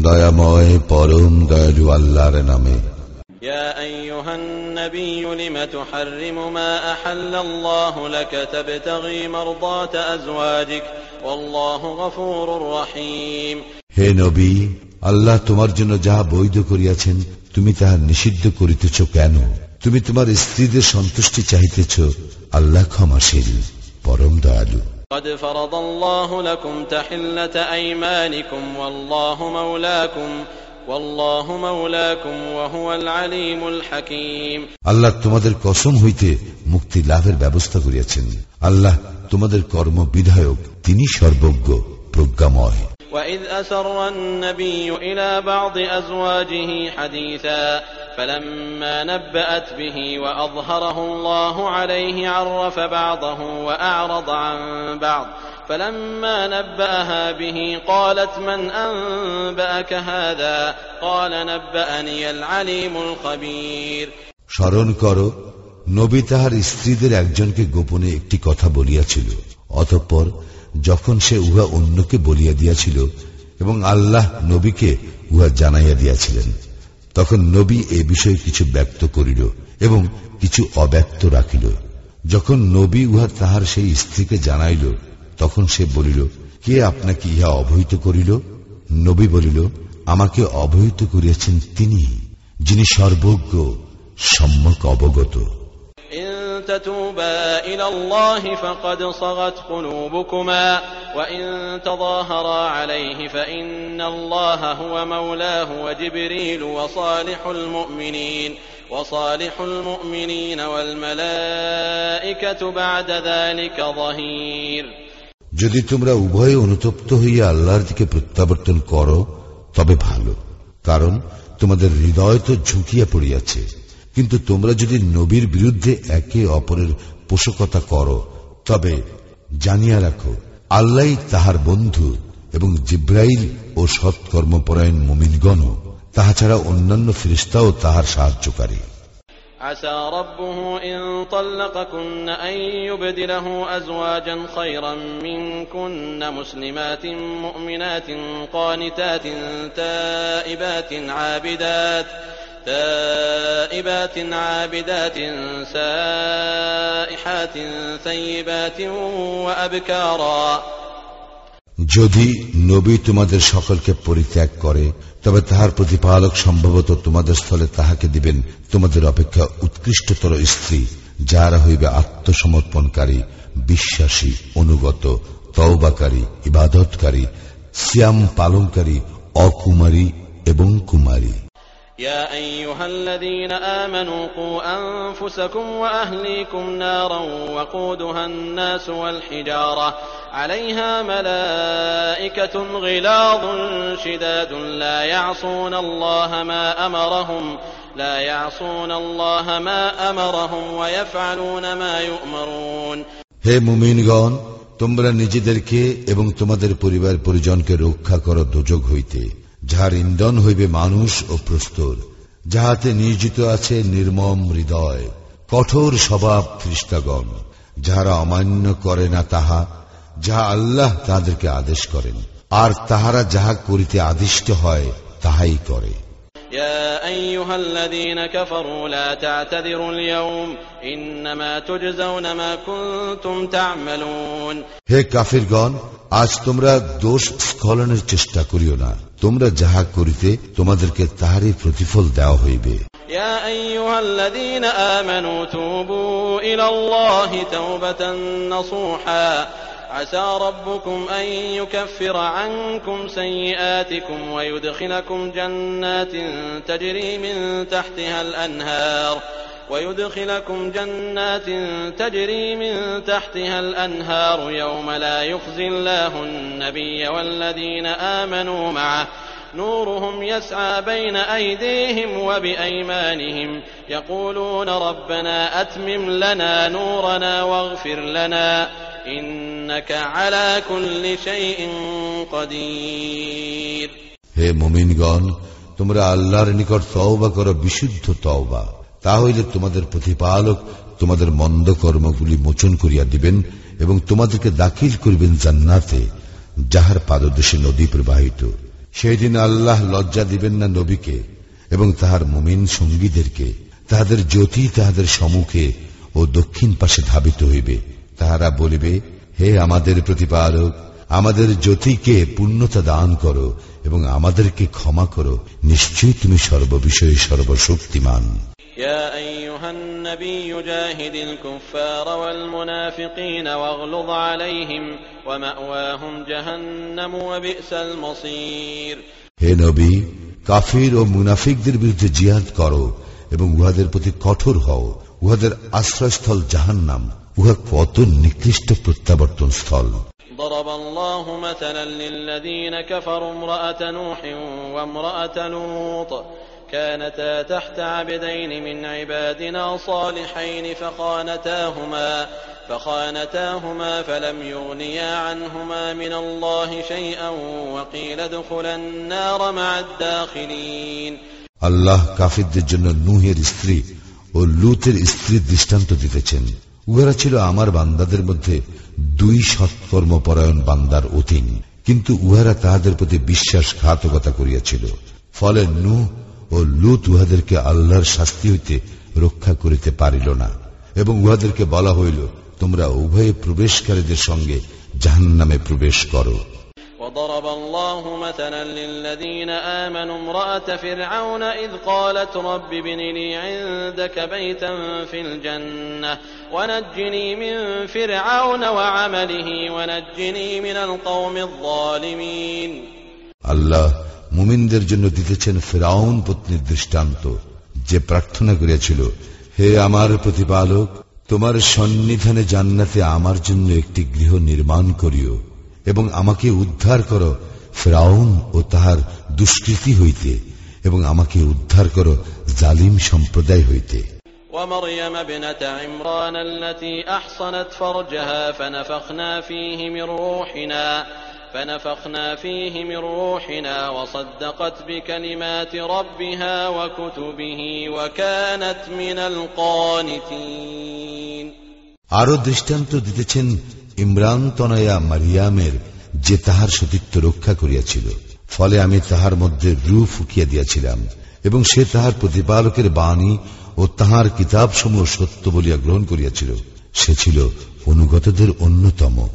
দয়াময় পরম দয়ালু আল্লাহর নামে يا أيها النبي لم تحرم ما أحل الله لك تبتغي مرضات أزواجك والله غفور رحيم হে নবী আল্লাহ তোমার জন্য যাহা বৈধ করিয়াছেন তুমি তাহা নিষিদ্ধ করিতেছ কেন তুমি তোমার স্ত্রীদের সন্তুষ্টি চাহিতেছ আল্লাহ ক্ষমাশীল পরম দয়ালু قد فرض الله لكم تحلة أيمانكم والله مولاكم والله مولاكم وهو العليم الحكيم আল্লাহ তোমাদের কসম হইতে মুক্তি লাভের ব্যবস্থা করিয়াছেন আল্লাহ তোমাদের কর্ম বিধায়ক তিনি সর্বজ্ঞ প্রজ্ঞাময় وإذ أسر النبي إلى بعض أزواجه حديثا فلما نبأت به وأظهره الله عليه عرف بعضه وأعرض عن بعض فلما نبأها به قالت من أنبأك هذا قال نبأني العليم الخبير স্মরণ করো নবী তাহার স্ত্রীদের একজনকে গোপনে একটি কথা বলিয়াছিল অতঃপর যখন সে উহা অন্যকে বলিয়া দিয়াছিল এবং আল্লাহ নবীকে উহা জানাইয়া দিয়াছিলেন, তখন নবী এ বিষয়ে কিছু ব্যক্ত করিল এবং কিছু অব্যক্ত রাখিল। যখন নবী উহা তাহার সেই স্ত্রীকে জানাইল, তখন সে বলিল, কে আপনাকে ইহা অবহিত করিল? নবী বলিল, আমাকে অবহিত করিয়াছেন তিনি, যিনি সর্বজ্ঞ, সম্যক অবগত। تتوبا إلى الله فقد صغت قلوبكما وإن تظاهرا عليه فإن الله هو مولاه وجبريل وصالح المؤمنين وصالح المؤمنين والملائكة بعد ذلك ظهير যদি তোমরা উভয়ে অনুতপ্ত হইয়া আল্লাহর দিকে প্রত্যাবর্তন করো তবে ভালো কারণ তোমাদের হৃদয় তো ঝুঁকিয়া পড়িয়াছে কিন্তু তোমরা যদি নবীর বিরুদ্ধে একে অপরের পোষকতা করো তবে জানিয়া রাখো আল্লাহ তাহার বন্ধু এবং জিব্রাইল ও সৎকর্মপরায়ণ মুমিনগণও তাহা ছাড়া অন্যান্য ফিরিস্তাও তাহার সাহায্যকারী عسى ربه إن طلقكن أن يبدله أزواجا خيرا منكن مسلمات مؤمنات قانتات تائبات عابدات تائبات عابدات سائحات ثيبات وأبكارا যদি নবী তোমাদের সকলকে পরিত্যাগ করে তবে তাহার প্রতিপালক সম্ভবত তোমাদের স্থলে তাহাকে দিবেন তোমাদের অপেক্ষা উৎকৃষ্টতর স্ত্রী যারা হইবে আত্মসমর্পণকারী বিশ্বাসী অনুগত তওবাকারী ইবাদতকারী সিয়াম পালনকারী অকুমারী এবং কুমারী يا أيها الذين آمنوا قوا أنفسكم وأهليكم نارا وقودها الناس والحجارة عليها ملائكة غلاظ شداد لا يعصون الله ما أمرهم لا يعصون الله ما أمرهم ويفعلون ما يؤمرون হে মুমিনগণ তোমরা নিজেদেরকে এবং তোমাদের পরিবার পরিজনকে রক্ষা করো দোজক হইতে যাহার ইন্ধন হইবে মানুষ ও প্রস্তর, যাহাতে নিয়োজিত আছে নির্মম হৃদয়, কঠোর স্বভাব খ্রিস্টাগণ যাহারা অমান্য করে না তাহা, যাহা আল্লাহ তাদেরকে আদেশ করেন, আর তাহারা যাহা করিতে আদিষ্ট হয়, তাহাই করে। يا أيها الذين كفروا لا تعتذروا اليوم إنما تجزون ما كنتم تعملون হে কাফিরগণ আজ তোমরা দোষ স্খলনের চেষ্টা করিও না তোমরা যাহা করিতে তোমাদেরকে তাহারই প্রতিফল দেওয়া হইবে يا أيها الذين آمنوا توبوا إلى الله توبة نصوحا عسى ربكم أن يكفر عنكم سيئاتكم ويدخلكم جنات تجري من تحتها الأنهار ويدخلكم جنات تجري من تحتها الأنهار يوم لا يخزي الله النبي والذين آمنوا معه. نورهم يسعى بين أيديهم وبأيمانهم. يقولون ربنا أتمم لنا نورنا واغفر لنا. হে মোমিনগণ, তোমরা আল্লাহর নিকট তওবা করো, বিশুদ্ধ তওবা। তা হইলে তোমাদের প্রতিপালক তোমাদের মন্দ কর্মগুলি মোচন করিয়া দিবেন এবং তোমাদেরকে দাখিল করিবেন জান্নাতে, যাহার পাদদেশে নদী প্রবাহিত। সেই দিন আল্লাহ লজ্জা দিবেন না নবীকে এবং তাহার মুমিন সঙ্গীদেরকে। তাহাদের জ্যোতি তাহাদের সম্মুখে ও দক্ষিণ পাশে ধাবিত হইবে। তাহারা বলিবে হে আমাদের প্রতিপালক আমাদের জ্যোতিকে পূর্ণতা দান করো এবং আমাদেরকে ক্ষমা করো নিশ্চয়ই তুমি সর্ববিষয়ে সর্বশক্তিমান يا أيها النبي جاهد الكفار والمنافقين واغلظ عليهم ومأواهم جهنم وبئس المصير হে নবী কাফির ও মুনাফিকদের বিরুদ্ধে জিহাদ করো এবং উহাদের প্রতি কঠোর হও উহাদের আশ্রয়স্থল জাহান্নাম উহা কত নিকৃষ্ট প্রত্যাবর্তন স্থল ضرب الله مثلا للذين كفروا امرأة نوح وامرأة لوط كانتا تحت عبدين من عبادنا صالحين فخانتاهما فخانتاهما فلم يغنيا عنهما من الله شيئا وقيل ادخلا النار مع الداخلين আল্লাহ কাফিরদের জন্য নুহের স্ত্রী ও লুতের স্ত্রীর দৃষ্টান্ত দিতেছেন উহারা ছিল আমার বান্দাদের মধ্যে দুই সৎকর্মপরায়ণ বান্দার অধীন কিন্তু উহারা তাহাদের প্রতি বিশ্বাসঘাতকতা করিয়াছিল ফলে নু ও লুত উহাদেরকে আল্লাহর শাস্তি হইতে রক্ষা করিতে পারিল না এবং উহাদেরকে বলা হইল তোমরা উভয়ে প্রবেশকারীদের সঙ্গে জাহান নামে প্রবেশ করো وضرب الله مثلا للذين آمنوا امرأة فرعون إذ قالت رب ابن لي عندك بيتا في الجنة ونجني من فرعون وعمله ونجني من القوم الظالمين আল্লাহ মুমিনদের জন্য দিতেছেন ফেরাউন পত্নীর দৃষ্টান্ত যে প্রার্থনা করিয়াছিল হে আমার প্রতিপালক তোমার সন্নিধানে জান্নাতে আমার জন্য একটি গৃহ নির্মাণ করিও এবং আমাকে উদ্ধার করো ফেরাউন ও তাহার দুষ্কৃতি হইতে এবং আমাকে উদ্ধার করো জালিম সম্প্রদায় হইতে ومريم ابنة عمران التي أحصنت فرجها فنفخنا فيه من روحنا فنفخنا فيه من روحنا وصدقت بكلمات ربها وكتبه وكانت من القانتين আরো দৃষ্টান্ত দিতেছেন ইমরান তনয়া মারিয়ামের যে তাহার সতীত্ব রক্ষা করিয়াছিল ফলে আমি তাহার মধ্যে রু ফুকিয়া দিয়াছিলাম এবং সে তাহার প্রতিপালকের বাণী ও তাহার কিতাবসমূহ সত্য বলিয়া গ্রহণ করিয়াছিল সে ছিল অনুগতদের অন্যতম।